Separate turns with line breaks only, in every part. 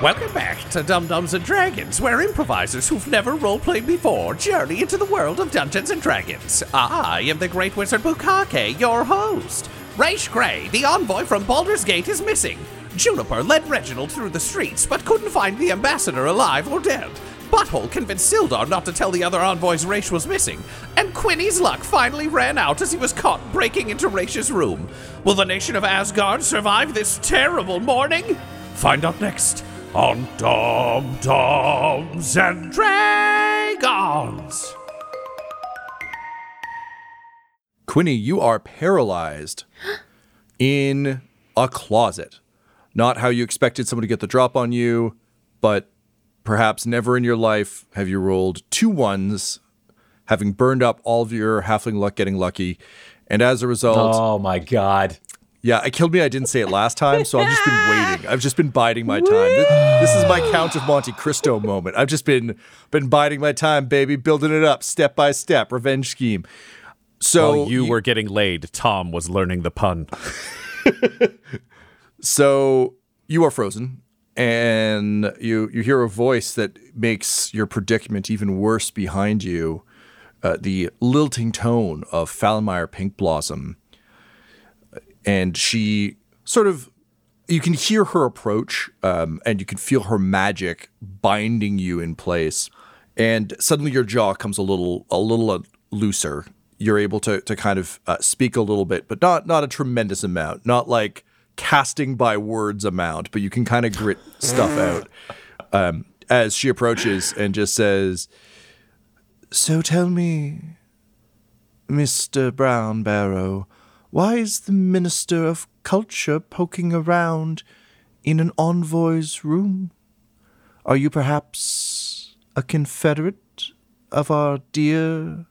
Welcome back to Dumb-Dumbs and Dragons, where improvisers who've never roleplayed before journey into the world of Dungeons and Dragons. I am the Great Wizard Bukake, your host. Raesh Grey, the envoy from Baldur's Gate, is missing. Juniper led Reginald through the streets, but couldn't find the ambassador alive or dead. Butthole convinced Sildar not to tell the other envoys Raesh was missing, and Quinny's luck finally ran out as he was caught breaking into Raesh's room. Will the nation of Assguard survive this terrible morning? Find out next on Dumb-Dumbs and Dragons.
Quinny, you are paralyzed in a closet. Not how you expected someone to get the drop on you, but perhaps never in your life have you rolled two ones, having burned up all of your halfling luck getting lucky. And as a result,
Oh my god.
Yeah, it killed me. I didn't say it last time, so I've just been waiting. I've just been biding my time. This, this is my Count of Monte Cristo moment. I've just been been biding my time, baby, building it up step by step. Revenge scheme. So
While you were getting laid, Tom was learning the pun.
So you are frozen, and you you hear a voice that makes your predicament even worse behind you. Uh, the lilting tone of Falmire Pink Blossom, and she sort of you can hear her approach, um, and you can feel her magic binding you in place. And suddenly your jaw comes a little a little looser. You're able to to kind of uh, speak a little bit, but not not a tremendous amount. Not like casting by words amount, but you can kind of grit stuff out um, as she approaches and just says, "So tell me, Mister Brown Barrow, why is the Minister of Culture poking around in an envoy's room? Are you perhaps a confederate of our dear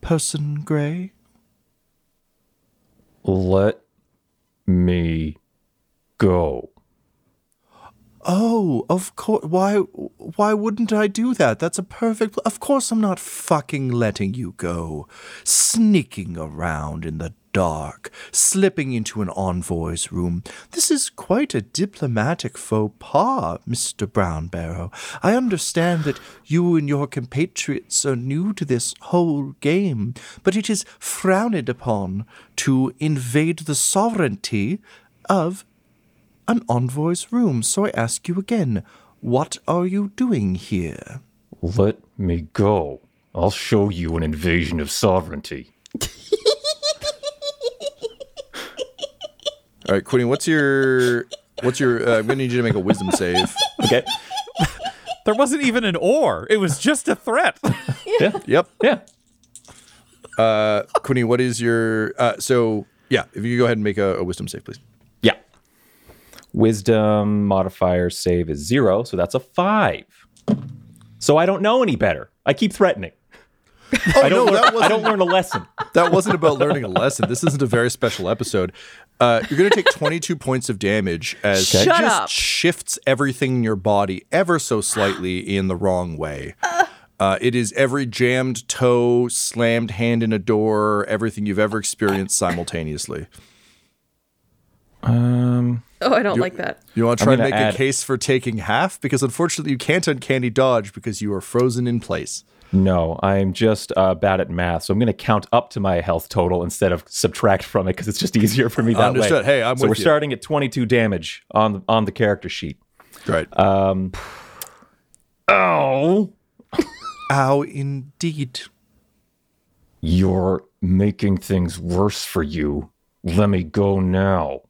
person Grey?
Let me go.
Oh, of course. Why? Why wouldn't I do that? That's a perfect. Pl- of course, I'm not fucking letting you go. Sneaking around in the dark, slipping into an envoy's room. This is quite a diplomatic faux pas, Mister Brown Barrow. I understand that you and your compatriots are new to this whole game, but it is frowned upon to invade the sovereignty of an envoy's room. So I ask you again, what are you doing here?
Let me go. I'll show you an invasion of sovereignty.
All right, Quinny, what's your what's your? Uh, I'm gonna need you to make a wisdom save.
Okay.
There wasn't even an or. It was just a threat.
yeah.
Yep.
Yeah.
Uh, Quinny, what is your? Uh, so yeah, if you go ahead and make a, a wisdom save, please.
Yeah. Wisdom modifier save is zero, so that's a five. So I don't know any better. I keep threatening.
Oh
I don't.
no,
learn,
that
I don't
wasn't
learn a lesson.
that wasn't about learning a lesson. This isn't a very special episode. Uh, you're gonna take 22 points of damage as she
Shut
just
up.
shifts everything in your body ever so slightly in the wrong way. Uh, it is every jammed toe, slammed hand in a door, everything you've ever experienced simultaneously.
Um.
Oh, I don't like that.
You want to try
I'm
and make
gonna
a case for taking half? Because unfortunately, you can't uncanny dodge because you are frozen in place.
No, I'm just uh, bad at math, so I'm going to count up to my health total instead of subtract from it because it's just easier for me that
Understood.
way.
Hey, I'm
so
with
we're
you.
starting at 22 damage on the, on the character sheet.
Right.
Um, oh,
Ow, indeed.
you're making things worse for you. Let me go now.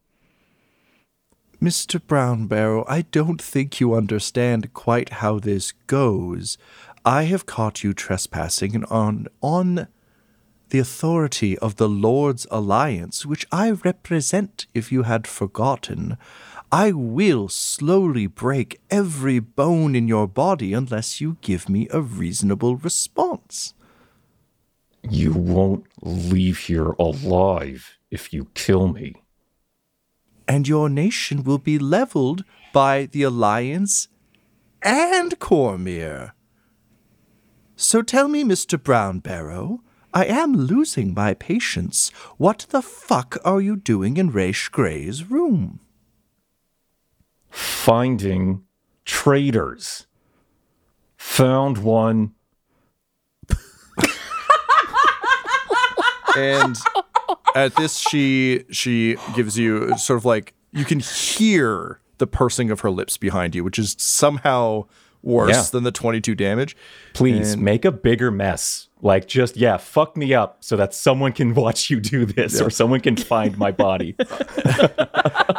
Mr. Brown Barrow, I don't think you understand quite how this goes. I have caught you trespassing on on the authority of the Lord's Alliance, which I represent if you had forgotten. I will slowly break every bone in your body unless you give me a reasonable response.
You won't leave here alive if you kill me.
And your nation will be leveled by the Alliance and Cormyr. So tell me, Mr. Brown Barrow, I am losing my patience. What the fuck are you doing in Raesh Grey's room?
Finding traitors. Found one.
And oh, at this, she she gives you sort of like you can hear the pursing of her lips behind you, which is somehow worse
Yeah.
than the twenty-two damage.
Please
And-
make a bigger mess. Like, just, yeah, fuck me up so that someone can watch you do this or someone can find my body.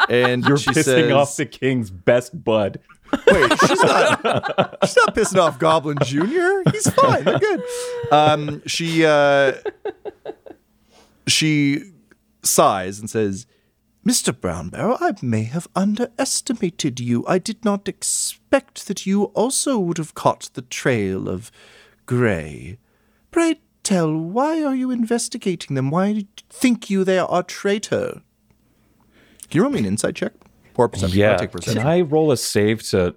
And
You're pissing
says,
off the king's best bud.
Wait, she's not. she's not pissing off Goblin Junior. He's fine. They're good. Um, she uh, she sighs and says, "Mr. Brownbarrow, I may have underestimated you. I did not expect that you also would have caught the trail of Grey. Pray tell, why are you investigating them? Why think you they are a traitor?" Can you roll me an insight check or perception?
Yeah. Can. I roll a save to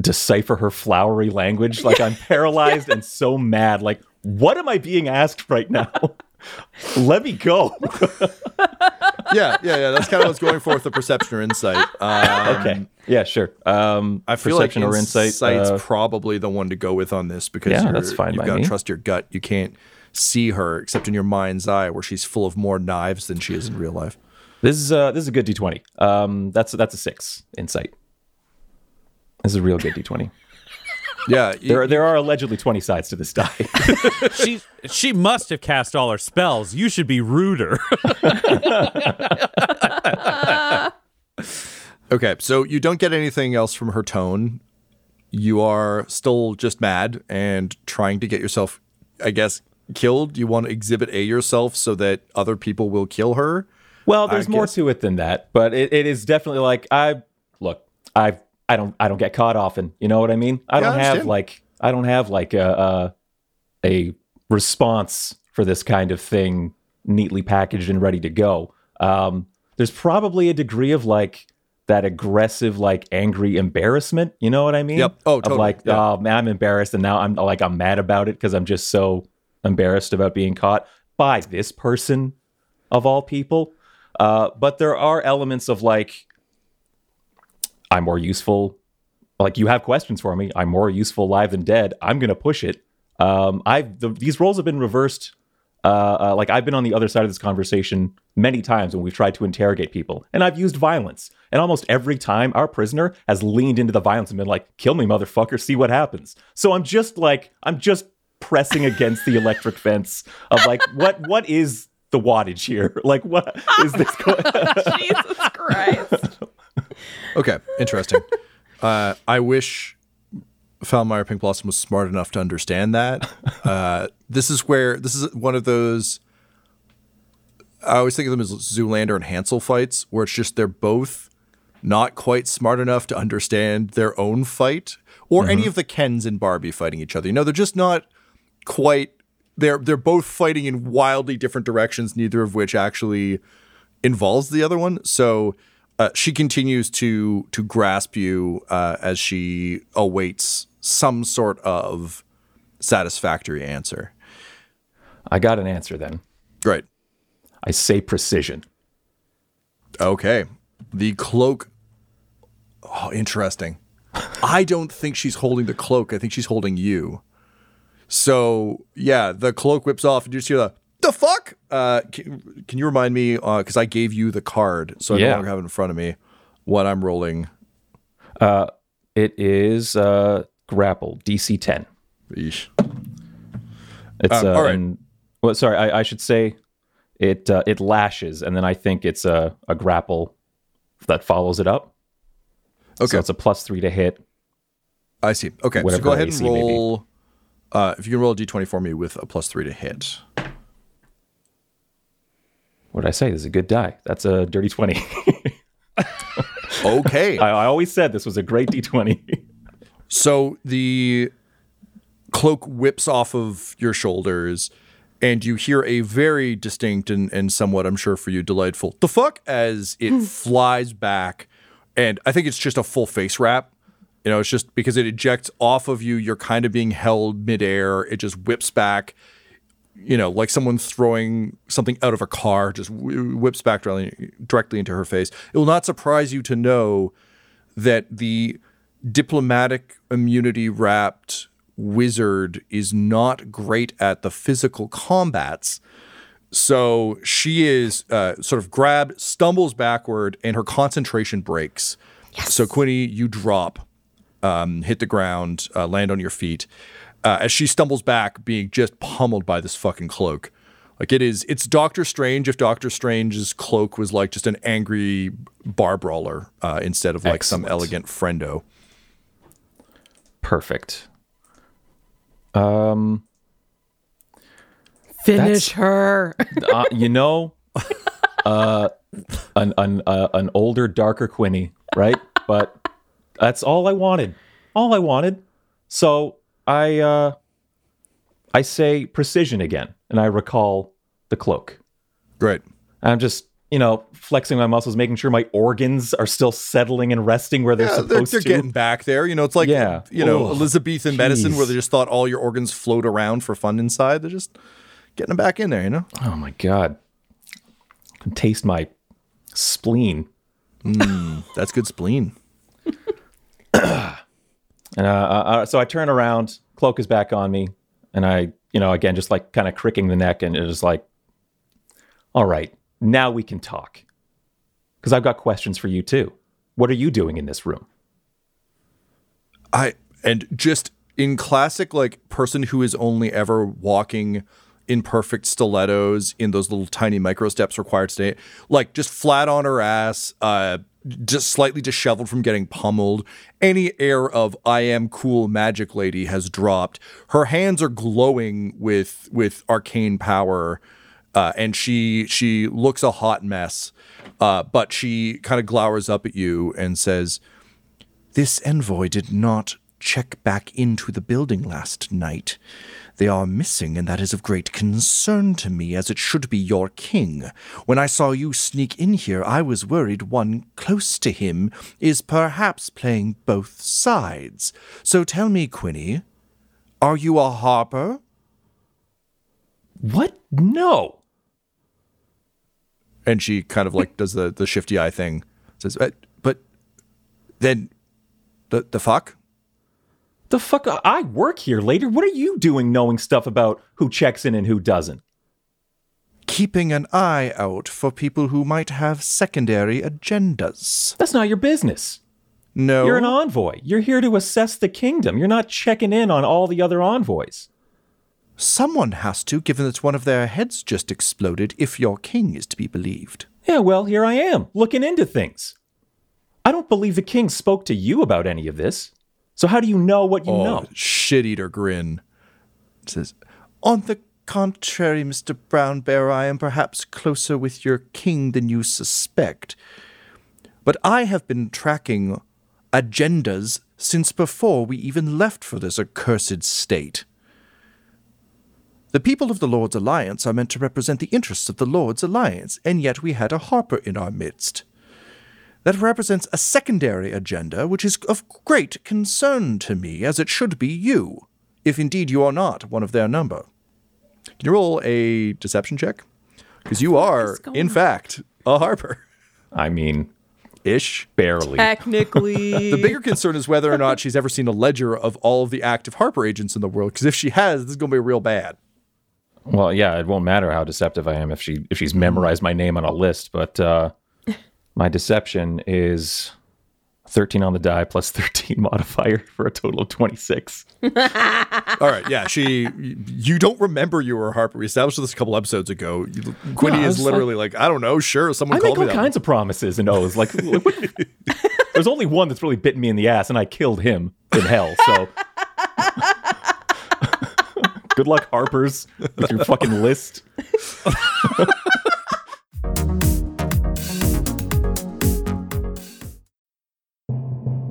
decipher her flowery language? Like, I'm paralyzed and so mad. Like, what am I being asked right now? Let me go.
yeah, yeah, yeah. That's kind of what's going for with the perception or insight. Um,
okay. Yeah, sure. Um,
I feel
perception
like
or insight.
insight's
uh,
probably the one to go with on this because
Yeah, that's fine
you've got to trust your gut. You can't see her except in your mind's eye, where she's full of more knives than she is in real life.
This is uh, this is a good d20. Um, that's that's a six insight. This is a real good d20.
Yeah, you-
There there are allegedly 20 sides to this die.
she she must have cast all her spells. You should be ruder.
Okay, so you don't get anything else from her tone. You are still just mad and trying to get yourself, I guess, killed. You want to exhibit A yourself so that other people will kill her.
well, there's
I
more
guess-
to it than that, but it, it is definitely like I look. I I don't I don't get caught often. You know what I mean? I
Yeah,
don't have like I don't have like a, a a response for this kind of thing neatly packaged and ready to go. Um, there's probably a degree of like that aggressive, like angry embarrassment. You know what I mean?
Yep. Oh,
Of
totally.
like,
Yeah.
oh man, I'm embarrassed, and now I'm like, I'm mad about it because I'm just so embarrassed about being caught by this person of all people. Uh, but there are elements of like, I'm more useful. Like you have questions for me. I'm more useful live than dead. I'm gonna push it. Um, I've the, these roles have been reversed. Uh, uh, like I've been on the other side of this conversation many times when we've tried to interrogate people, and I've used violence. And almost every time, our prisoner has leaned into the violence and been like, "Kill me, motherfucker! See what happens." So I'm just like, I'm just pressing against the electric fence of like, what what is the wattage here? Like, what is this? Go-
Jesus Christ.
Okay, interesting. uh, I wish Falmeyer Pink Blossom was smart enough to understand that. Uh, this is where this is one of those. I always think of them as Zoolander and Hansel fights, where it's just they're both not quite smart enough to understand their own fight, or any of the Kens and Barbie fighting each other. You know, they're just not quite. They're they're both fighting in wildly different directions, neither of which actually involves the other one. So uh, she continues to to grasp you uh, as she awaits some sort of satisfactory answer.
I got an answer then.
Great.
I say precision.
Okay. The cloak. Oh, interesting. I don't think she's holding the cloak. I think she's holding you. So yeah, the cloak whips off, and you just hear the the fuck. Uh, can, can you remind me? Because I gave you the card, so I
Yeah.
no longer have it in front of me. What I'm rolling.
Uh, it is uh, grapple DC 10.
Eesh.
It's
Um,
uh,
all right.
and- well, sorry, I, I should say it uh, it lashes, and then I think it's a, a grapple that follows it up.
Okay,
So it's a plus three to hit.
I see. Okay, so go ahead and roll. Uh, if you can roll a d20 for me with a plus three to hit.
What did I say? This is a good die. That's a dirty 20.
Okay.
I, I always said this was a great D20.
So the cloak whips off of your shoulders, and you hear a very distinct and, and somewhat, I'm sure for you, delightful the fuck as it flies back. And I think it's just a full face wrap. You know, it's just because it ejects off of you, you're kind of being held midair. It just whips back, you know, like someone throwing something out of a car, just whips back directly, into her face. It will not surprise you to know that the diplomatic immunity wrapped wizard is not great at the physical combats. So she is uh, sort of grabbed, stumbles backward, and her concentration breaks. So Quinny, you drop, um, hit the ground, uh, land on your feet. Uh, as she stumbles back, being just pummeled by this fucking cloak. Like it is, it's Doctor Strange if Doctor Strange's cloak was like just an angry bar brawler uh, instead of like some elegant friendo.
Perfect. Um,
Finish her.
uh, you know, uh, an an uh, an older, darker Quinny, right? But that's all I wanted. All I wanted. So I uh, I say precision again, and I recall the cloak.
Great.
I'm just you know flexing my muscles, making sure my organs are still settling and resting where they're
Yeah, they're,
supposed
they're
to.
getting back there. You know, it's like
Yeah.
you know
Ugh,
Elizabethan medicine where they just thought all your organs float around for fun inside. They're just getting them back in there. You know.
Oh my god! I can taste my spleen.
That's good spleen.
And uh, uh, so I turn around, cloak is back on me, and I, you know, again, just like kind of cricking the neck, and it is like, all right, now we can talk. Because I've got questions for you too. What are you doing in this room?
I and just in classic like person who is only ever walking in perfect stilettos in those little tiny micro steps required today, like just flat on her ass, uh, just slightly disheveled from getting pummeled. Any air of I am cool magic lady has dropped. Her hands are glowing with with arcane power. Uh, and she she looks a hot mess, uh, but she kind of glowers up at you and says, this envoy did not check back into the building last night. They are missing, and that is of great concern to me, as it should be your king. When I saw you sneak in here, I was worried one close to him is perhaps playing both sides. So tell me, Quinny, are you a harper?
What? No.
And she kind of like does the, the shifty eye thing. Says, "Uh, but then the the fuck?
The fuck? I work here later. What are you doing knowing stuff about who checks in and who doesn't?
Keeping an eye out for people who might have secondary agendas.
That's not your business.
No.
You're an envoy. You're here to assess the kingdom. You're not checking in on all the other envoys.
Someone has to, given that one of their heads just exploded, if your king is to be believed.
Yeah, well, here I am, looking into things. I don't believe the king spoke to you about any of this. So how do you know what you
Oh,
know?
shit eater grin. Says, On the contrary, Mr. Brown Bear, I am perhaps closer with your king than you suspect. But I have been tracking agendas since before we even left for this accursed state. The people of the Lord's Alliance are meant to represent the interests of the Lord's Alliance, and yet we had a harper in our midst. That represents a secondary agenda, which is of great concern to me, as it should be you, if indeed you are not one of their number. Can you roll a deception check? Because you are, in
on?
fact, a harper.
I mean,
ish.
Barely.
Technically.
The bigger concern is whether or not she's ever seen a ledger of all of the active Harper agents in the world. Because if she has, this is going to be real bad.
Well, yeah, it won't matter how deceptive I am if she if she's memorized my name on a list, but uh, my deception is 13 on the die plus 13 modifier for a total of 26.
All right, yeah, she. You don't remember you were a Harper. We established this a couple episodes ago. You- Quinny is literally like, I don't know, sure, someone
I
called
make
me
all
that.
kinds of promises and oaths. Like, like, there's only one that's really bitten me in the ass, and I killed him in hell. So, good luck, Harper's, with your fucking list.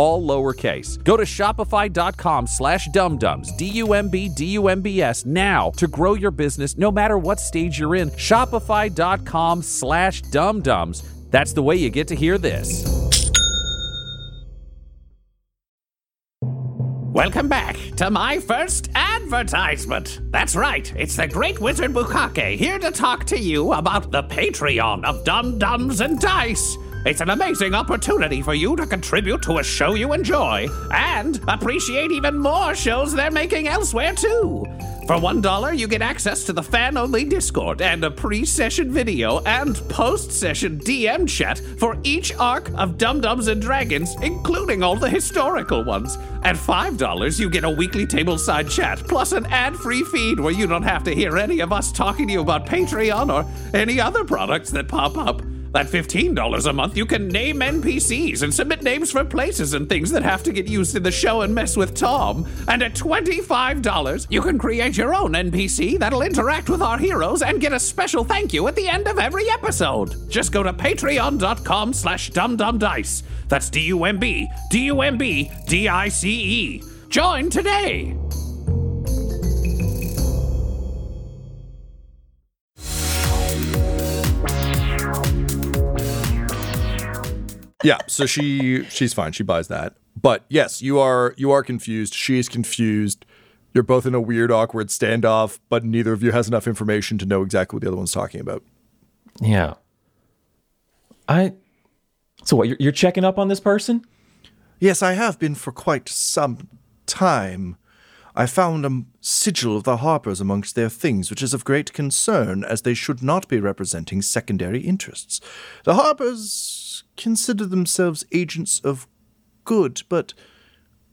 all lowercase. Go to shopify.com slash dumbdumbs, D-U-M-B, D-U-M-B-S, now to grow your business no matter what stage you're in. Shopify.com slash dumbdumbs. That's the way you get to hear this. Welcome back to my first advertisement. That's right, it's the Great Wizard Bukake here to talk to you about the Patreon of Dumb-Dumbs and Dice. It's an amazing opportunity for you to contribute to a show you enjoy and appreciate even more shows they're making elsewhere, too. For $1, you get access to the fan only Discord and a pre session video and post session DM chat for each arc of Dumb-Dumbs and Dragons, including all the historical ones. At $5, you get a weekly tableside chat plus an ad free feed where you don't have to hear any of us talking to you about Patreon or any other products that pop up. At $15 a month, you can name NPCs and submit names for places and things that have to get used in the show and mess with Tom. And at $25, you can create your own NPC that'll interact with our heroes and get a special thank you at the end of every episode. Just go to patreon.com slash dumbdumbdice. That's D-U-M-B, D-U-M-B, D-I-C-E. Join today.
Yeah, so she she's fine. She buys that. But yes, you are you are confused. She is confused. You're both in a weird, awkward standoff, but neither of you has enough information to know exactly what the other one's talking about.
Yeah. I. So what? You're, you're checking up on this person?
Yes, I have been for quite some time. I found a sigil of the Harpers amongst their things, which is of great concern, as they should not be representing secondary interests. The Harpers consider themselves agents of good, but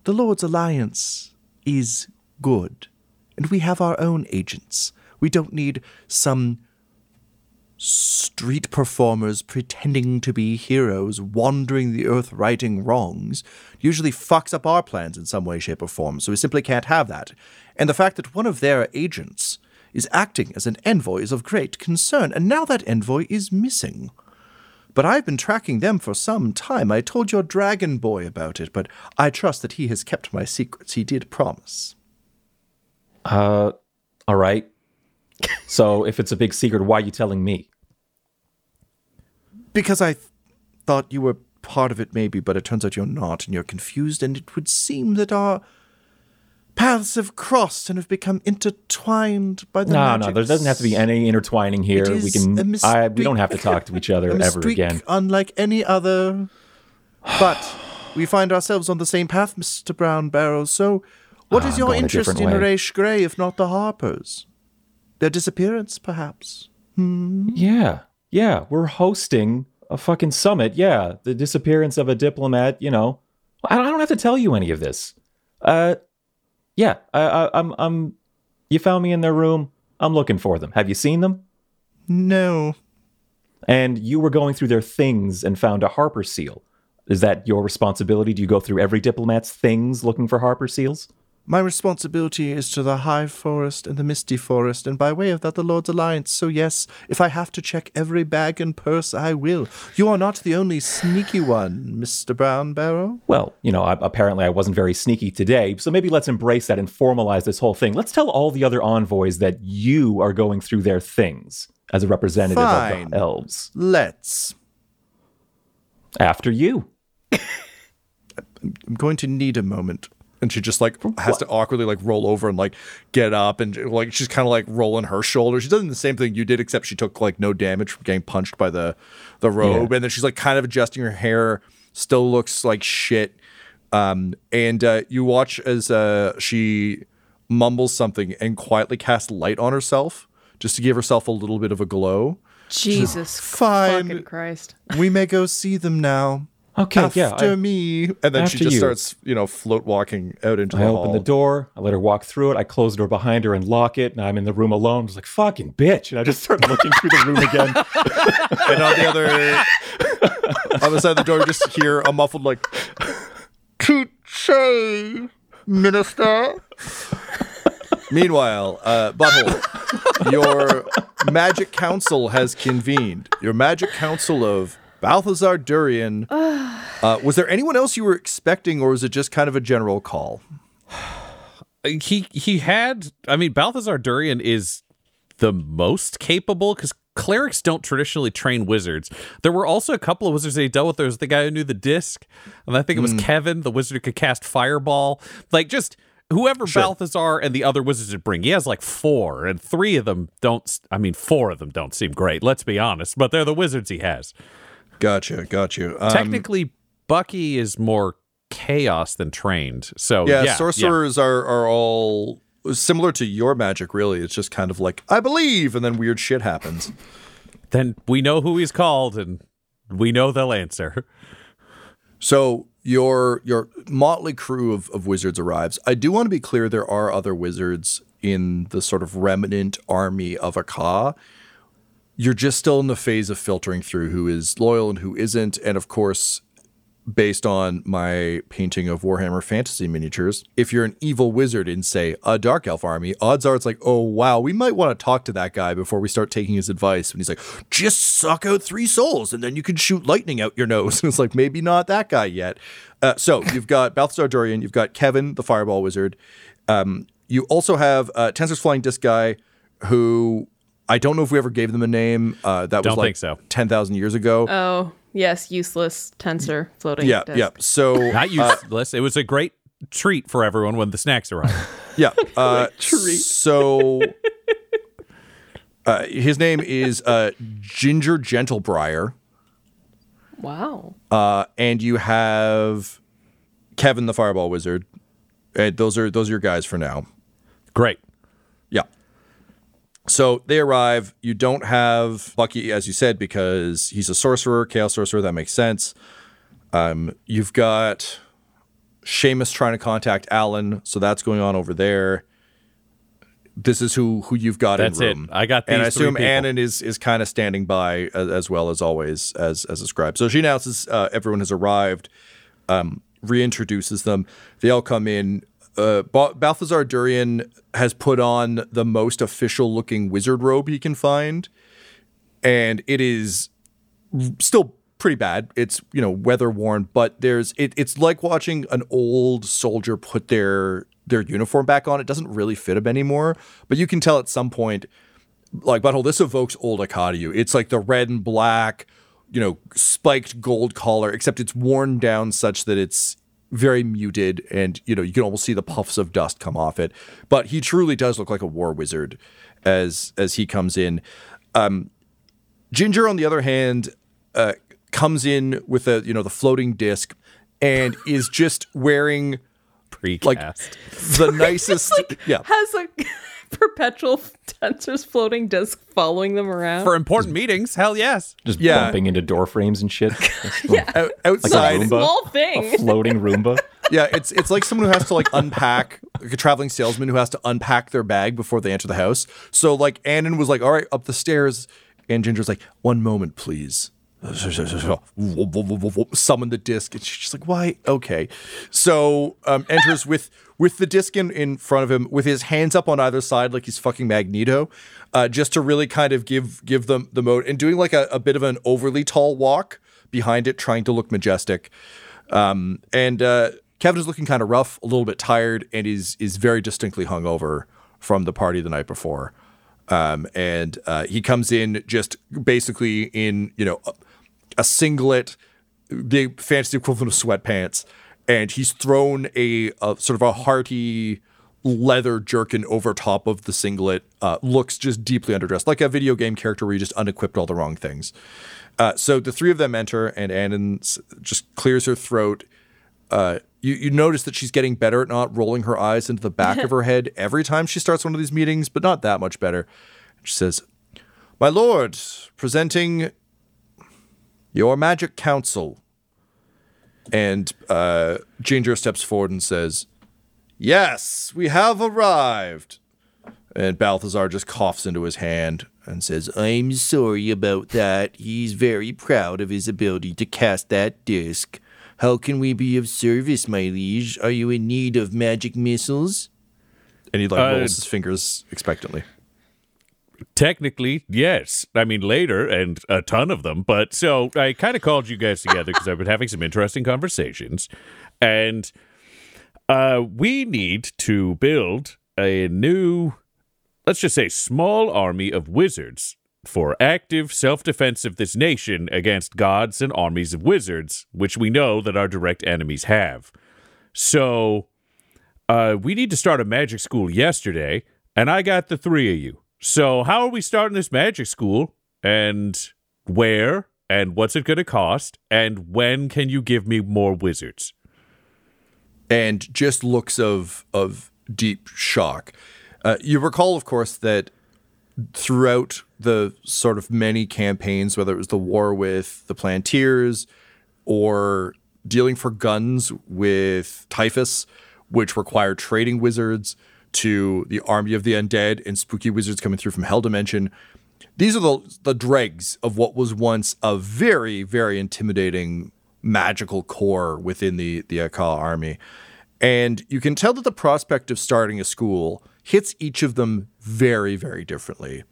the Lord's alliance is good, and we have our own agents. We don't need some street performers pretending to be heroes wandering the earth righting wrongs usually fucks up our plans in some way shape or form so we simply can't have that And the fact that one of their agents is acting as an envoy is of great concern, and now that envoy is missing. But I've been tracking them for some time. I told your dragon boy about it, but I trust that he has kept my secrets. He did promise.
Uh, all right. So if it's a big secret, why are you telling me?
Because I th- thought you were part of it, maybe, but it turns out you're not, and you're confused, and it would seem that our paths have crossed and have become intertwined by the
No, no,
magics.
there doesn't have to be any intertwining here. We can. I, we don't have to talk to each other ever again.
unlike any other. But we find ourselves on the same path, Mr. Brown Barrows. So, what
Ah,
is your interest in
way.
Raesh Grey, if not the Harpers? Their disappearance, perhaps.
Yeah, yeah, we're hosting a fucking summit. Yeah, the disappearance of a diplomat. You know, I don't, I don't have to tell you any of this. Uh, yeah, I, I, I'm, I'm. You found me in their room. I'm looking for them. Have you seen them?
No.
And you were going through their things and found a Harper seal. Is that your responsibility? Do you go through every diplomat's things looking for Harper seals?
My responsibility is to the High Forest and the Misty Forest, and by way of that, the Lord's Alliance. So, yes, if I have to check every bag and purse, I will. You are not the only sneaky one, Mr. Brown Barrow.
Well, you know, I, apparently I wasn't very sneaky today, so maybe let's embrace that and formalize this whole thing. Let's tell all the other envoys that you are going through their things as a representative of the elves.
Let's.
After you.
I'm going to need a moment. And she just like has to awkwardly like roll over and like get up and like she's kind of like rolling her shoulders. She's doing the same thing you did, except she took like no damage from getting punched by the the robe.
Yeah.
And then she's like kind of adjusting her hair, still looks like shit. Um, and uh, you watch as uh, she mumbles something and quietly casts light on herself just to give herself a little bit of a glow.
Jesus
Fine.
fucking Christ.
We may go see them now.
Okay,
After
yeah. I,
me. And then she just
you.
starts, you know, float walking out into
I
the hall.
I open the door. I let her walk through it. I close the door behind her and lock it. And I'm in the room alone. Was like, fucking bitch. And I just start looking through the room again.
and on the other on the side of the door, just hear a muffled like "Touche, Minister." Meanwhile, uh, Butthole, your magic council has convened. Your magic council of Balthazar Durian. Uh, was there anyone else you were expecting, or was it just kind of a general call?
he he had i mean balthazar durian is the most capable because clerics don't traditionally train wizards. There were also a couple of wizards that he dealt with. There was the guy who knew the disc and i think it was kevin the wizard who could cast fireball. Like just whoever balthazar and the other wizards would bring. He has like four and three of them don't i mean four of them don't seem great let's be honest but they're the wizards he has
Gotcha, gotcha. Um,
technically bucky is more chaos than trained so
yeah,
yeah, yeah.
sorcerers are are all similar to your magic. Really, it's just kind of like I believe, and then weird shit happens.
then we know who he's called and we know they'll answer.
So your your motley crew of, of wizards arrives. I do want to be clear there are other wizards in the sort of remnant army of Aka. You're just still in the phase of filtering through who is loyal and who isn't. And of course, based on my painting of Warhammer Fantasy miniatures, if you're an evil wizard in, say, a Dark Elf army, odds are it's like, oh, wow, we might want to talk to that guy before we start taking his advice. And he's like, just suck out three souls and then you can shoot lightning out your nose. And it's like, maybe not that guy yet. Uh, so you've got Balthazar Dorian, you've got Kevin, the Fireball Wizard. Um, you also have uh, Tenser's Flying Disc Guy, who I don't know if we ever gave them a name. Uh, that was
Don't
like
so.
10,000 years ago.
Oh, yes, useless Tenser floating.
yeah,
disc.
yeah. So
Not useless. it was a great treat for everyone when the snacks arrived.
Yeah. Uh, treat. so uh, his name is uh, Ginger Gentlebriar,
Wow.
uh, and you have Kevin the Fireball Wizard. And those are those are your guys for now.
Great.
So they arrive. You don't have Bucky, as you said, because he's a sorcerer, chaos sorcerer. That makes sense. Um, you've got Seamus trying to contact Alan, so that's going on over there. This is who who you've got
That's
in
it. I got
and I assume. Annan is is kind of standing by as, as well as always as as a scribe. So she announces uh, everyone has arrived, um, reintroduces them. They all come in. Uh, Ba- Balthazar Durian has put on the most official looking wizard robe he can find, and it is still pretty bad. It's you know weather worn, but there's it, it's like watching an old soldier put their their uniform back on. It doesn't really fit him anymore, but you can tell at some point, like Butthole, this evokes old Akadio. It's like the red and black, you know, spiked gold collar, except it's worn down such that it's very muted and you know you can almost see the puffs of dust come off it. But he truly does look like a war wizard as as he comes in. Um ginger on the other hand uh comes in with a you know the floating disc and is just wearing
Precast.
the nicest like, yeah.
Has a perpetual Tenser's floating disc following them around.
For important meetings, hell yes.
Just
Yeah.
bumping into door frames and shit.
yeah,
Like
outside
a Roomba.
Small
A
thing.
floating Roomba.
yeah it's it's like someone who has to like unpack like a traveling salesman who has to unpack their bag before they enter the house so like Annan was like all right up the stairs and Ginger's like one moment please summon the disc. And she's just like why? Okay. So um enters with with the disc in, in front of him with his hands up on either side like he's fucking magneto uh just to really kind of give give them the mode and doing like a, a bit of an overly tall walk behind it trying to look majestic. Um, and uh, Kevin is looking kind of rough, a little bit tired, and is is very distinctly hungover from the party the night before. Um, and uh, he comes in just basically in you know a, singlet, the fancy equivalent of sweatpants, and he's thrown a, a sort of a hearty leather jerkin over top of the singlet. Uh, looks just deeply underdressed, like a video game character where you just unequipped all the wrong things. Uh, so the three of them enter, and Annan just clears her throat. Uh, you, you notice that she's getting better at not rolling her eyes into the back of her head every time she starts one of these meetings, but not that much better. She says, My lord, presenting your magic council. And uh, Ginger steps forward and says, Yes, we have arrived. And Balthazar just coughs into his hand and says, I'm sorry about that. He's very proud of his ability to cast that disc. How can we be of service, my liege? Are you in need of magic missiles? And he like
Uh,
rolls his fingers expectantly.
Technically, yes. I mean, later and a ton of them. But so I kind of called you guys together because I've been having some interesting conversations. And uh, we need to build a new, let's just say, small army of wizards for active self defense of this nation against gods and armies of wizards, which we know that our direct enemies have. So uh, we need to start a magic school yesterday, and I got the three of you. So how are we starting this magic school? And where? And what's it going to cost? And when can you give me more wizards?
and just looks of of deep shock. Uh, you recall, of course, that throughout the sort of many campaigns, whether it was the war with the Plantiers or dealing for guns with Typhus, which required trading wizards, to the army of the undead and spooky wizards coming through from Hell Dimension. These are the the dregs of what was once a very, very intimidating magical core within the the Aka army. And you can tell that the prospect of starting a school hits each of them very, very differently.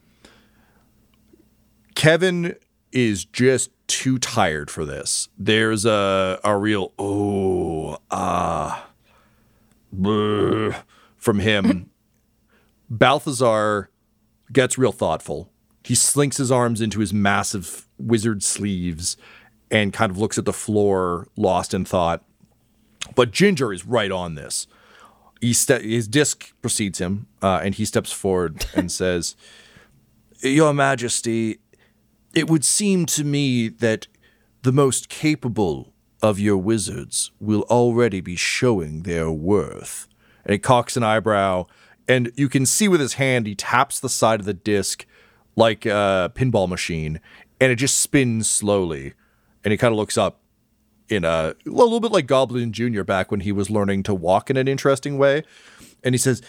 Kevin is just too tired for this. There's a a real oh ah from him. Balthazar gets real thoughtful. He slinks his arms into his massive wizard sleeves and kind of looks at the floor, lost in thought. But Ginger is right on this. He ste- his disc precedes him, uh, and he steps forward and says, Your Majesty, it would seem to me that the most capable of your wizards will already be showing their worth. And he cocks an eyebrow, and you can see with his hand he taps the side of the disc like a pinball machine, and it just spins slowly. And he kind of looks up in a, a little bit like Goblin Jr. back when he was learning to walk in an interesting way. And he says,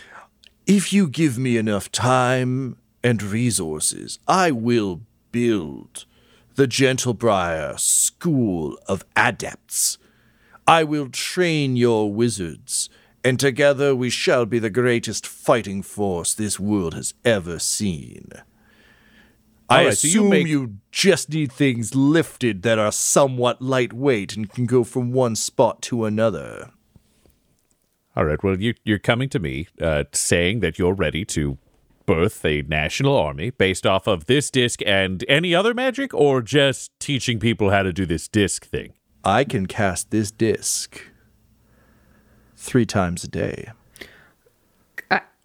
If you give me enough time and resources, I will build the Gentlebriar School of Adepts. I will train your wizards and together we shall be the greatest fighting force this world has ever seen. I
All right, so you
assume
make-
you just need things lifted that are somewhat lightweight and can go from one spot to another.
All right. Well, you, you're coming to me uh, saying that you're ready to birth a national army based off of this disc and any other magic, or just teaching people how to do this disc thing?
I can cast this disc three times a day.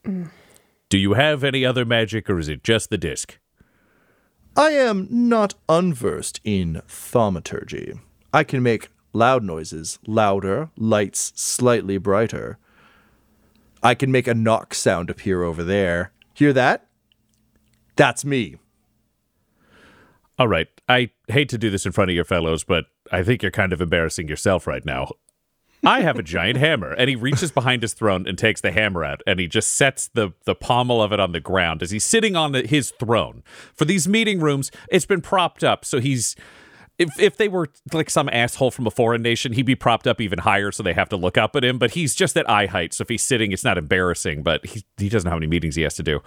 Do you have any other magic, or is it just the disc?
I am not unversed in thaumaturgy. I can make loud noises louder, lights slightly brighter. I can make a knock sound appear over there. Hear that? That's me.
All right. I hate to do this in front of your fellows, but I think you're kind of embarrassing yourself right now. I have a giant hammer, and he reaches behind his throne and takes the hammer out, and he just sets the the pommel of it on the ground as he's sitting on the, his throne. For these meeting rooms, it's been propped up, so he's. If, if they were like some asshole from a foreign nation, he'd be propped up even higher, so they have to look up at him. But he's just at eye height, so if he's sitting, it's not embarrassing. But he he doesn't know how many meetings he has to do.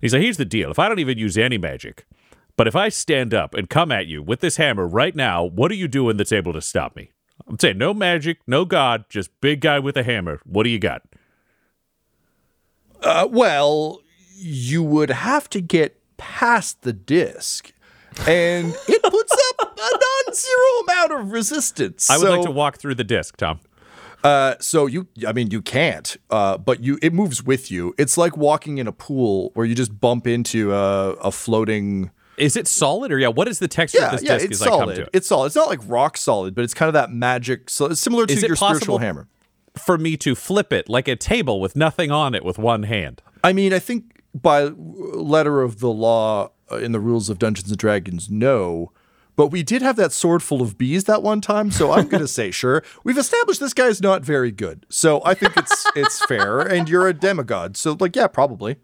He's like, here's the deal: if I don't even use any magic, but if I stand up and come at you with this hammer right now, what are you doing that's able to stop me? I'm saying no magic, no god, just big guy with a hammer. What do you got?
Uh, well, you would have to get past the disc, and it puts up a non-zero amount of resistance.
I would
So-
like to walk through the disc, Tom.
Uh, so you, I mean, you can't, uh, but you, it moves with you. It's like walking in a pool where you just bump into a, a floating.
Is it solid or yeah? What is the texture
Yeah,
of this
yeah,
disc
it's
as I come
solid.
it?
It's solid. It's not like rock solid, but it's kind of that magic. So it's similar to
Is
your spiritual hammer.
For me to flip it like a table with nothing on it with one hand.
I mean, I think by letter of the law uh, in the rules of Dungeons and Dragons, no. But we did have that sword full of bees that one time, so I'm going to say sure. We've established this guy's not very good, so I think it's it's fair. And you're a demigod, so like, yeah, probably.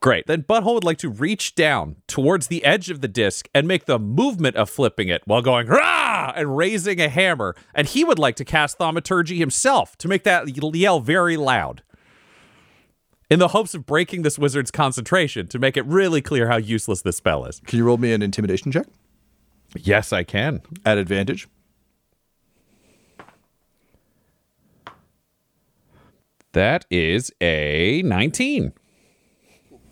Great. Then Butthole would like to reach down towards the edge of the disc and make the movement of flipping it while going rah and raising a hammer. And he would like to cast thaumaturgy himself to make that yell very loud. In the hopes of breaking this wizard's concentration to make it really clear how useless this spell is.
Can you roll me an intimidation check
Yes, I can.
at advantage?
That is a 19.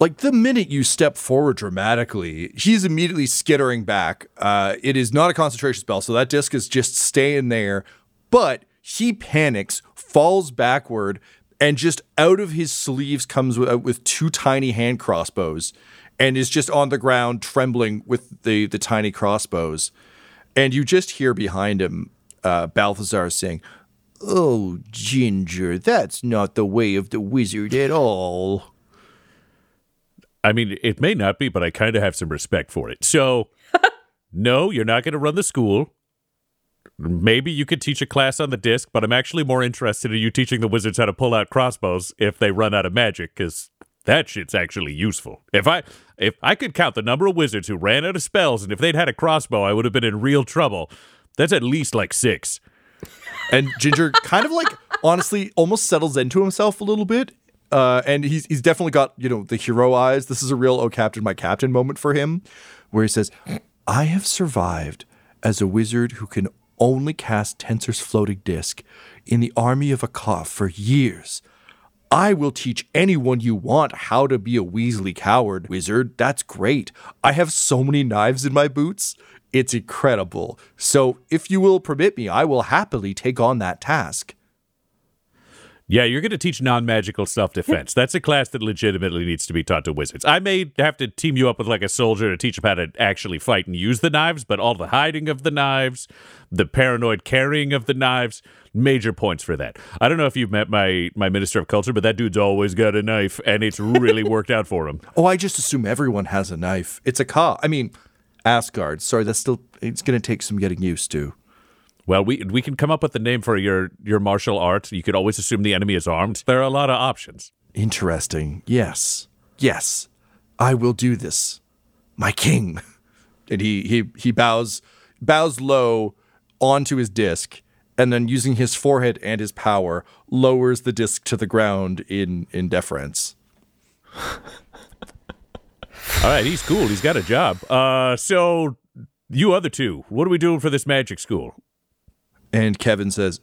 Like the minute you step forward dramatically, he's immediately skittering back. Uh, it is not a concentration spell, so that disc is just staying there. But he panics, falls backward, and just out of his sleeves comes with, with two tiny hand crossbows, and is just on the ground trembling with the the tiny crossbows. And you just hear behind him uh, Balthazar saying, "Oh, Ginger, that's not the way of the wizard at all."
I mean, it may not be, but I kind of have some respect for it. So, no, you're not going to run the school. Maybe you could teach a class on the disc, but I'm actually more interested in you teaching the wizards how to pull out crossbows if they run out of magic, because that shit's actually useful. If I if I could count the number of wizards who ran out of spells, and if they'd had a crossbow, I would have been in real trouble. That's at least like six.
And Ginger kind of like honestly almost settles into himself a little bit. Uh, and he's he's definitely got, you know, the hero eyes. This is a real oh captain, my captain moment for him, where he says, I have survived as a wizard who can only cast Tenser's floating disc in the army of Akaf for years. I will teach anyone you want how to be a Weasley coward, wizard. That's great. I have so many knives in my boots. It's incredible. So, if you will permit me, I will happily take on that task.
Yeah, you're going to teach non magical self defense. That's a class that legitimately needs to be taught to wizards. I may have to team you up with like a soldier to teach them how to actually fight and use the knives, but all the hiding of the knives, the paranoid carrying of the knives, major points for that. I don't know if you've met my my minister of culture, but that dude's always got a knife, and it's really worked out for him.
Oh, I just assume everyone has a knife. It's a car. I mean, Assguard. Sorry, that's still. It's going to take some getting used to.
Well, we we can come up with a name for your your martial art. You could always assume the enemy is armed. There are a lot of options.
Interesting. Yes. Yes. I will do this. My king. And he he he bows bows low onto his disc and then using his forehead and his power lowers the disc to the ground in in deference.
All right, he's cool. He's got a job. Uh, so you other two, what are we doing for this magic school?
And Kevin says,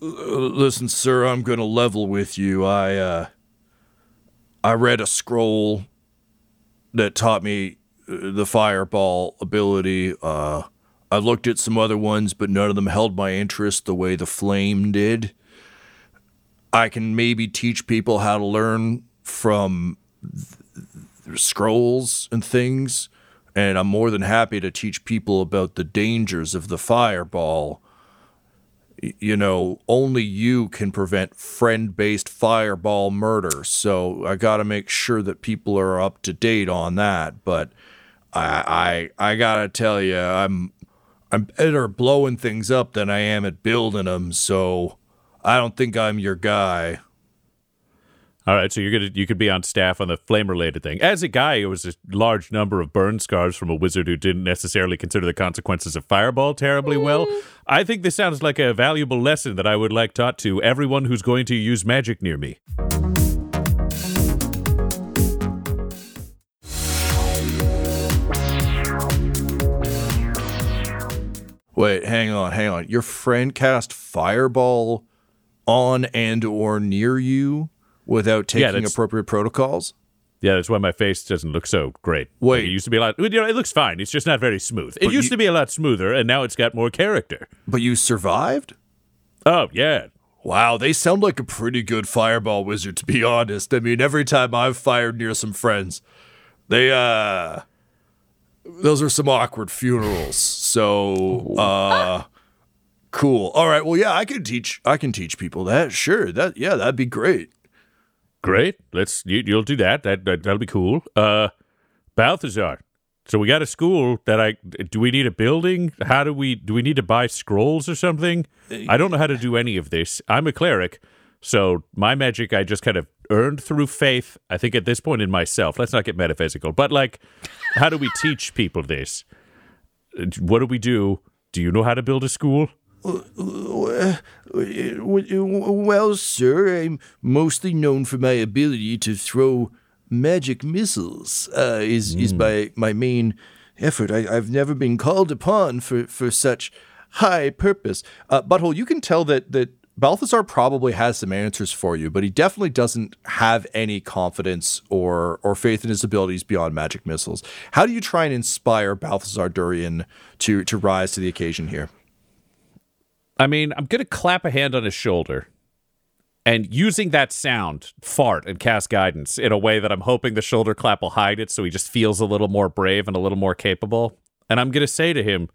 "Listen, sir, I'm going to level with you. I uh I read a scroll that taught me uh, the fireball ability. Uh I looked at some other ones, but none of them held my interest the way the flame did. I can maybe teach people how to learn from th- scrolls and things, and I'm more than happy to teach people about the dangers of the fireball. You know, only you can prevent friend based fireball murder, so I gotta make sure that people are up to date on that. But I, I, I gotta tell you, I'm I'm better blowing things up than I am at building them, so I don't think I'm your guy.
All right, so you're gonna you could be on staff on the flame related thing. As a guy, it was a large number of burn scars from a wizard who didn't necessarily consider the consequences of fireball terribly well. Hmm. I think this sounds like a valuable lesson that I would like taught to everyone who's going to use magic near me.
Wait, hang on, hang on. Your friend cast fireball on and or near you without taking
that's-
appropriate protocols?
Yeah, that's why my face doesn't look so great.
Wait.
Like, it used to be a lot. You know, it looks fine. It's just not very smooth. It used
you-
to be a lot smoother, and now it's got more character.
But you survived?
Oh yeah,
Wow, they sound like a pretty good fireball wizard to be honest. I mean, every time I've fired near some friends, they uh those are some awkward funerals. So, uh cool. All right. Well, yeah, I can teach I can teach people that. Sure. That yeah, that'd be great.
Great. Let's you, you'll do that. That, that that'll be cool. Uh, Balthazar. So we got a school that I do. We need a building. How do we do? We need to buy scrolls or something. I don't know how to do any of this. I'm a cleric, so my magic I just kind of earned through faith. I think at this point in myself. Let's not get metaphysical, but like, how do we teach people this? Uh, What do we do? Do you know how to build a school?
Well, sir, I'm mostly known for my ability to throw magic missiles. Uh, is is my my main effort. I, I've never been called upon for for such high purpose. Uh, Butthole, you can tell that that Balthazar probably has some answers for you, but he definitely doesn't have any confidence or or faith in his abilities beyond magic missiles. How do you try and inspire Balthazar Durian to to rise to the occasion here?
I mean, I'm going to clap a hand on his shoulder and using that sound, fart and cast guidance in a way that I'm hoping the shoulder clap will hide it so he just feels a little more brave and a little more capable. And I'm going to say to him,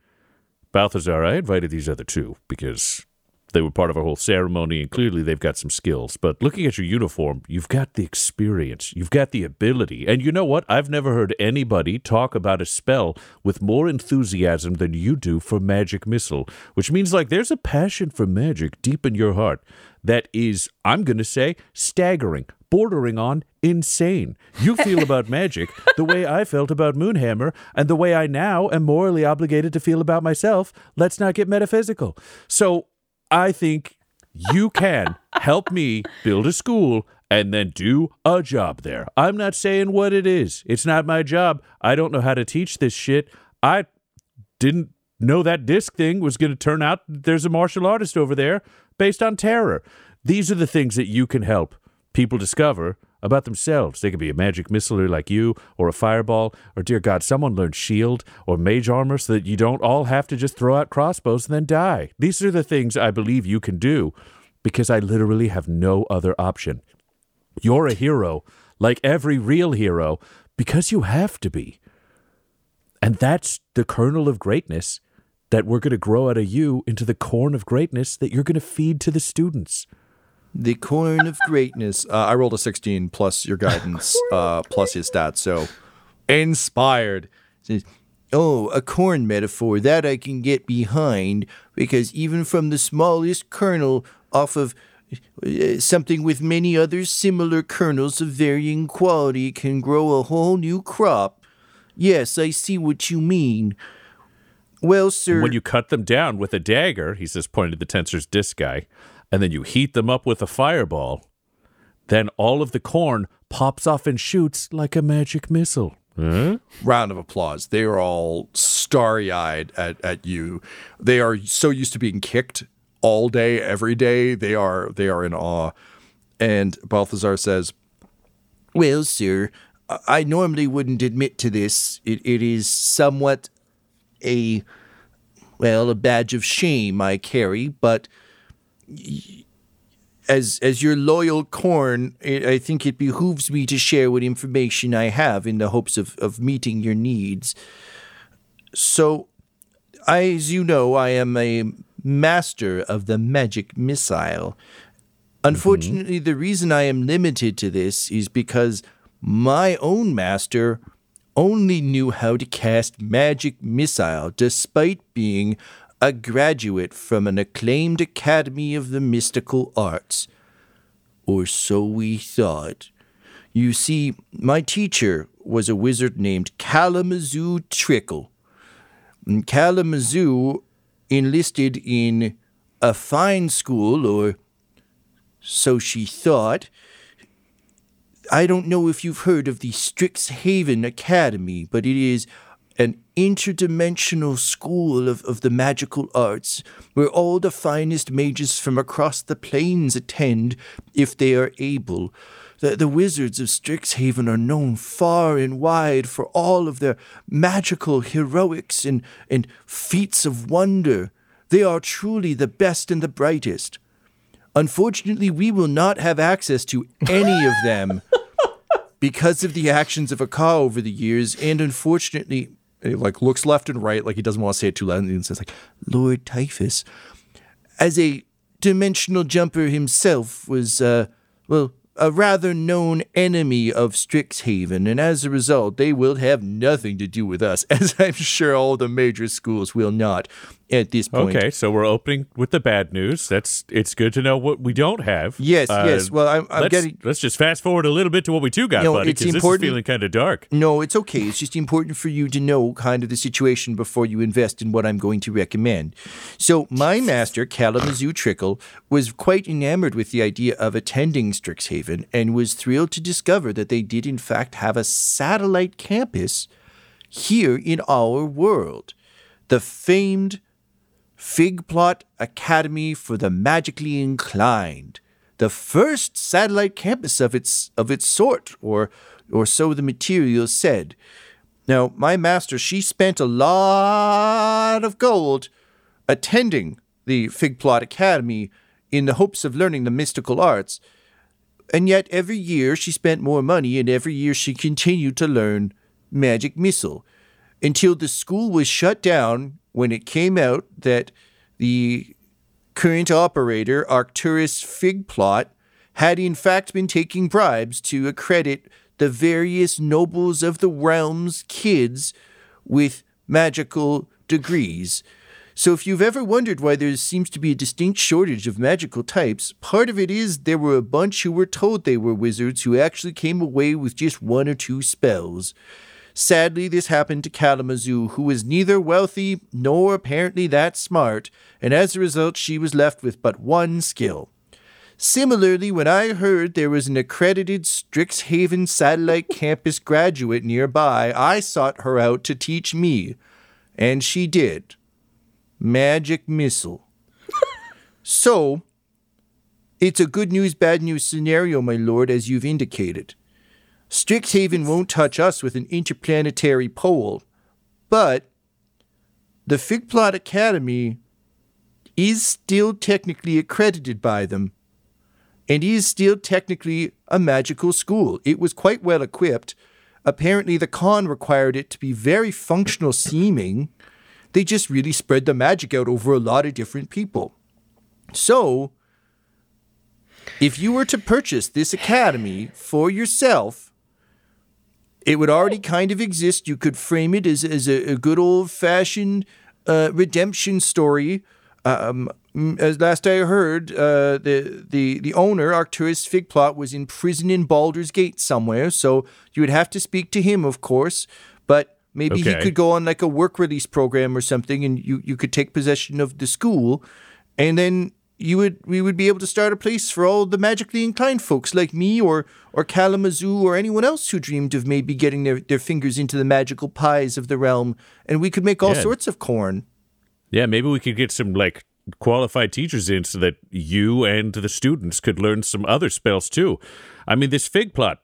Balthazar, I invited these other two because they were part of our whole ceremony and clearly they've got some skills. But looking at your uniform, you've got the experience, you've got the ability. And you know what? I've never heard anybody talk about a spell with more enthusiasm than you do for Magic Missile, which means like there's a passion for magic deep in your heart that is, I'm going to say, staggering, bordering on insane. You feel about magic the way I felt about Moonhammer, and the way I now am morally obligated to feel about myself. Let's not get metaphysical. So I think you can help me build a school and then do a job there. I'm not saying what it is. It's not my job. I don't know how to teach this shit. I didn't know that disc thing was going to turn out there's a martial artist over there based on terror. These are the things that you can help people discover about themselves. They could be a magic missiler like you, or a fireball, or dear God, someone learned shield or mage armor so that you don't all have to just throw out crossbows and then die. These are the things I believe you can do because I literally have no other option. You're a hero, like every real hero, because you have to be. And that's the kernel of greatness that we're going to grow out of you into the corn of greatness that you're going to feed to the students.
The corn of greatness. Uh, I rolled a 16 plus your guidance, uh, plus his stats. So inspired. Says, oh, a corn metaphor that I can get behind because even from the smallest kernel off of uh, something with many other similar kernels of varying quality can grow a whole new crop. Yes, I see what you mean. Well, sir.
When you cut them down with a dagger, he says, pointing to the Tenser's disc guy, and then you heat them up with a fireball, then all of the corn pops off and shoots like a magic missile. Hmm?
round of applause. They are all starry eyed at, at you. They are so used to being kicked all day, every day. They are they are in awe. And Balthazar says, Well, sir, I- I normally wouldn't admit to this. It, it is somewhat a well, a badge of shame I carry, but as as your loyal corn, I think it behooves me to share what information I have in the hopes of, of meeting your needs. So, I, as you know, I am a master of the magic missile. Unfortunately, mm-hmm. the reason I am limited to this is because my own master only knew how to cast magic missile despite being a graduate from an acclaimed academy of the mystical arts. Or so we thought. You see, my teacher was a wizard named Kalamazoo Trickle. And Kalamazoo enlisted in a fine school, or so she thought. I don't know if you've heard of the Strixhaven Academy, but it is an interdimensional school of, of the magical arts where all the finest mages from across the plains attend if they are able. The, the wizards of Strixhaven are known far and wide for all of their magical heroics and, and feats of wonder. They are truly the best and the brightest. Unfortunately, we will not have access to any of them because of the actions of Aka over the years, and unfortunately, he like looks left and right, like he doesn't want to say it too loud, and says like, "Lord Typhus, as a dimensional jumper himself, was uh, well." A rather known enemy of Strixhaven, and as a result, they will have nothing to do with us, as I'm sure all the major schools will not at this point.
Okay, so we're opening with the bad news. That's it's good to know what we don't have.
Yes, uh, yes. Well, I'm- I'm
let's,
getting-
Let's just fast forward a little bit to what we do got,
No,
buddy,
it's
because this is
important-
feeling kind of dark.
No, it's okay. It's just important for you to know kind of the situation before you invest in what I'm going to recommend. So, my master, Kalamazoo Trickle, was quite enamored with the idea of attending Strixhaven and was thrilled to discover that they did, in fact, have a satellite campus here in our world. The famed Figplot Academy for the Magically Inclined, the first satellite campus of its of its sort, or or so the materials said. Now, my master, she spent a lot of gold attending the Figplot Academy in the hopes of learning the mystical arts. And yet every year she spent more money and every year she continued to learn magic missile until the school was shut down when it came out that the current operator, Arcturus Figplot, had in fact been taking bribes to accredit the various nobles of the realm's kids with magical degrees. So, if you've ever wondered why there seems to be a distinct shortage of magical types, part of it is there were a bunch who were told they were wizards who actually came away with just one or two spells. Sadly, this happened to Kalamazoo, who was neither wealthy nor apparently that smart, and as a result, she was left with but one skill. Similarly, when I heard there was an accredited Strixhaven satellite campus graduate nearby, I sought her out to teach me. And she did. Magic missile. so, it's a good news, bad news scenario, my lord, as you've indicated. Strixhaven won't touch us with an interplanetary pole, but the Figplot Academy is still technically accredited by them and is still technically a magical school. It was quite well equipped. Apparently, the con required it to be very functional seeming. They just really spread the magic out over a lot of different people. So, if you were to purchase this academy for yourself, it would already kind of exist. You could frame it as, as a, a good old fashioned uh, redemption story. Um, as last I heard, uh, the, the, the owner, Arcturus Figplot, was in prison in Baldur's Gate somewhere, so you would have to speak to him, of course. But Maybe he could go on like a work release program or something, and you, you could take possession of the school, and then you would we would be able to start a place for all the magically inclined folks like me or or Kalamazoo or anyone else who dreamed of maybe getting their, their fingers into the magical pies of the realm, and we could make all
Yeah.
sorts of corn.
Yeah, maybe we could get some like qualified teachers in so that you and the students could learn some other spells too. I mean, this fig plot,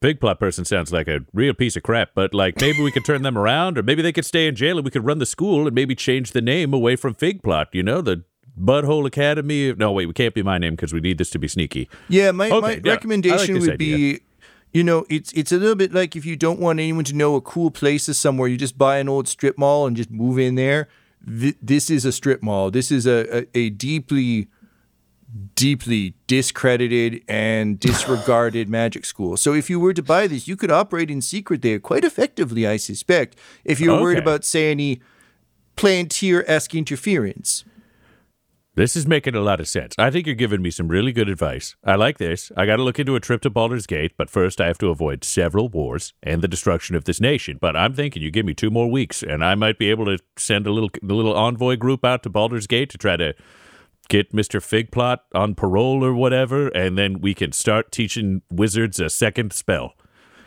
fig plot person sounds like a real piece of crap, but like maybe we could turn them around, or maybe they could stay in jail and we could run the school and maybe change the name away from fig plot. You know, the Butthole Academy. No, wait, we can't be my name because we need this to be sneaky.
Yeah, my,
Okay,
my
yeah, like
recommendation
this
would be, you know, it's it's a little bit like if you don't want anyone to know a cool place is somewhere, you just buy an old strip mall and just move in there. Th- this is a strip mall. This is a, a, a deeply, deeply discredited and disregarded magic school. So if you were to buy this, you could operate in secret there quite effectively, I suspect, if you're worried about, say, any Plantier esque interference.
This is making a lot of sense. I think you're giving me some really good advice. I like this. I got to look into a trip to Baldur's Gate, but first I have to avoid several wars and the destruction of this nation. But I'm thinking you give me two more weeks, and I might be able to send a little the little envoy group out to Baldur's Gate to try to get Mister Figplot on parole or whatever, and then we can start teaching wizards a second spell.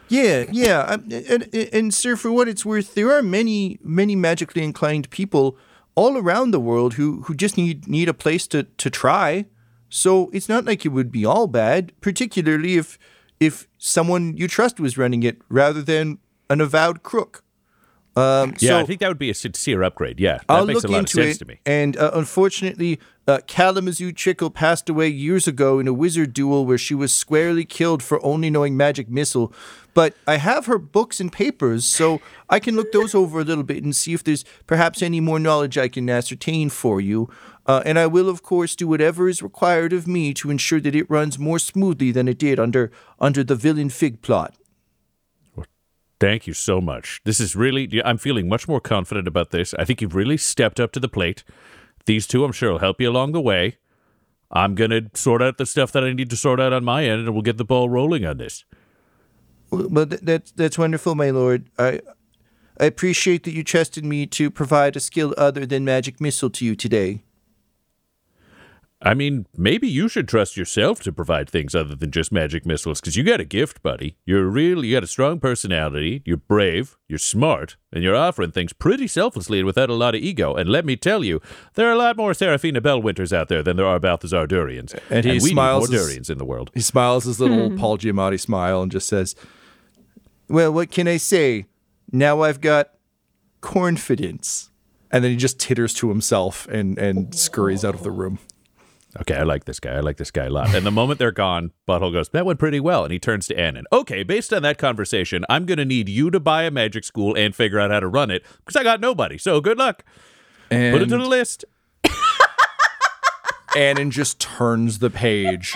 Yeah, yeah, and, and and sir, for what it's worth, there are many many magically inclined people all around the world who who just need need a place to to try. So it's not like it would be all bad, particularly if if someone you trust was running it rather than an avowed crook. Um,
Yeah,
so
I think that would be a sincere upgrade. Yeah, that
I'll
makes
look
a lot
into
of sense
it.
to me.
And uh, unfortunately, uh, Kalamazoo Trickle passed away years ago in a wizard duel where she was squarely killed for only knowing magic missile. But I have her books and papers, so I can look those over a little bit and see if there's perhaps any more knowledge I can ascertain for you. Uh, and I will, of course, do whatever is required of me to ensure that it runs more smoothly than it did under under the villain fig plot.
Thank you so much. This is really, I'm feeling much more confident about this. I think you've really stepped up to the plate. These two, I'm sure, will help you along the way. I'm going to sort out the stuff that I need to sort out on my end, and we'll get the ball rolling on this.
Well, well, th- that's that's wonderful, my lord. I I appreciate that you trusted me to provide a skill other than magic missile to you today.
I mean, maybe you should trust yourself to provide things other than just magic missiles, because you got a gift, buddy. You're real, you got a strong personality, you're brave, you're smart, and you're offering things pretty selflessly and without a lot of ego. And let me tell you, there are a lot more Serafina Bellwinters out there than there are Balthazar Durians.
And he
we
smiles
need more
his-
Durians in the world.
He smiles his little Paul Giamatti smile and just says, "Well, what can I say? Now I've got confidence." And then he just titters to himself and and scurries out of the room.
Okay, I like this guy. I like this guy a lot. And the moment they're gone, Butthole goes, That went pretty well. And he turns to Annan. Okay, based on that conversation, I'm going to need you to buy a magic school and figure out how to run it because I got nobody. So good luck.
And
Put it to the list.
Annan just turns the page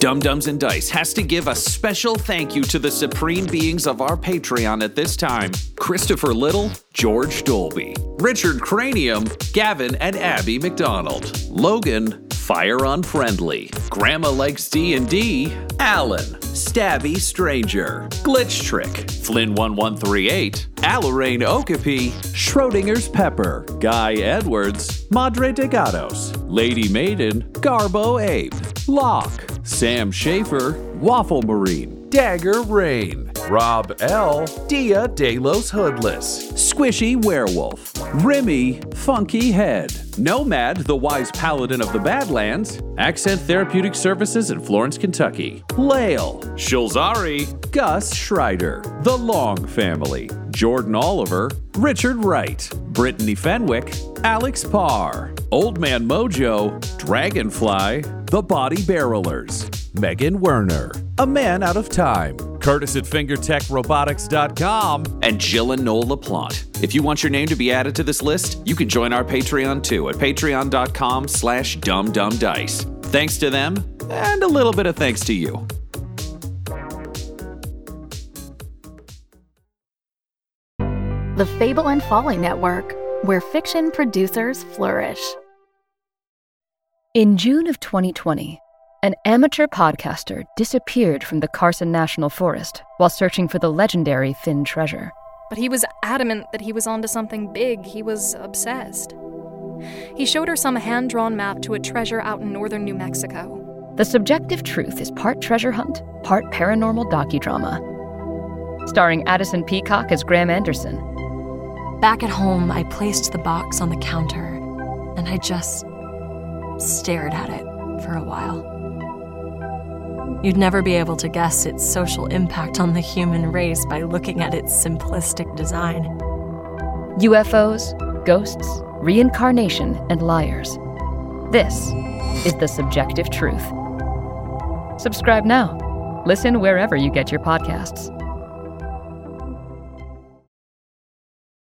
Dumb-Dumbs and Dice has to give a special thank you to the supreme beings of our Patreon at this time Christopher Little, George Dolby, Richard Cranium, Gavin and Abby McDonald, Logan, Fire Unfriendly, Grandma Likes D&D, Alan, Stabby Stranger, Glitch Trick, Flynn1138, Alarain Okapi, Schrodinger's Pepper, Guy Edwards, Madre de Gatos, Lady Maiden, Garbo Ape, Locke, Sam Schaefer, Waffle Marine,
Dagger Rain, Rob L, Dia de los Hoodless, Squishy Werewolf, Remy Funky Head, Nomad, the Wise Paladin of the Badlands, Accent Therapeutic Services in Florence, Kentucky, Lael, Shulzari, Gus Schreider, The Long Family, Jordan Oliver, Richard Wright, Brittany Fenwick, Alex Parr, Old Man Mojo, Dragonfly, The Body Barrelers, Megan Werner, A Man Out of Time, Curtis at FingerTechRobotics.com, and Jill and Noel LaPlante. If you want your name to be added to this list, you can join our Patreon too at patreon.com slash dumbdumbdice. Thanks to them, and a little bit of thanks to you.
The Fable and Folly Network, where fiction producers flourish.
In June of 2020, an amateur podcaster disappeared from the Carson National Forest while searching for the legendary Fenn treasure.
But he was adamant that he was onto something big. He was obsessed. He showed her some hand drawn map to a treasure out in northern New Mexico.
The Subjective Truth is part treasure hunt, part paranormal docudrama. Starring Addison Peacock as Graham Anderson.
Back at home, I placed the box on the counter and I just stared at it for a while. You'd never be able to guess its social impact on the human race by looking at its simplistic design.
UFOs, ghosts, reincarnation, and liars. This is The Subjective Truth. Subscribe now. Listen wherever you get your podcasts.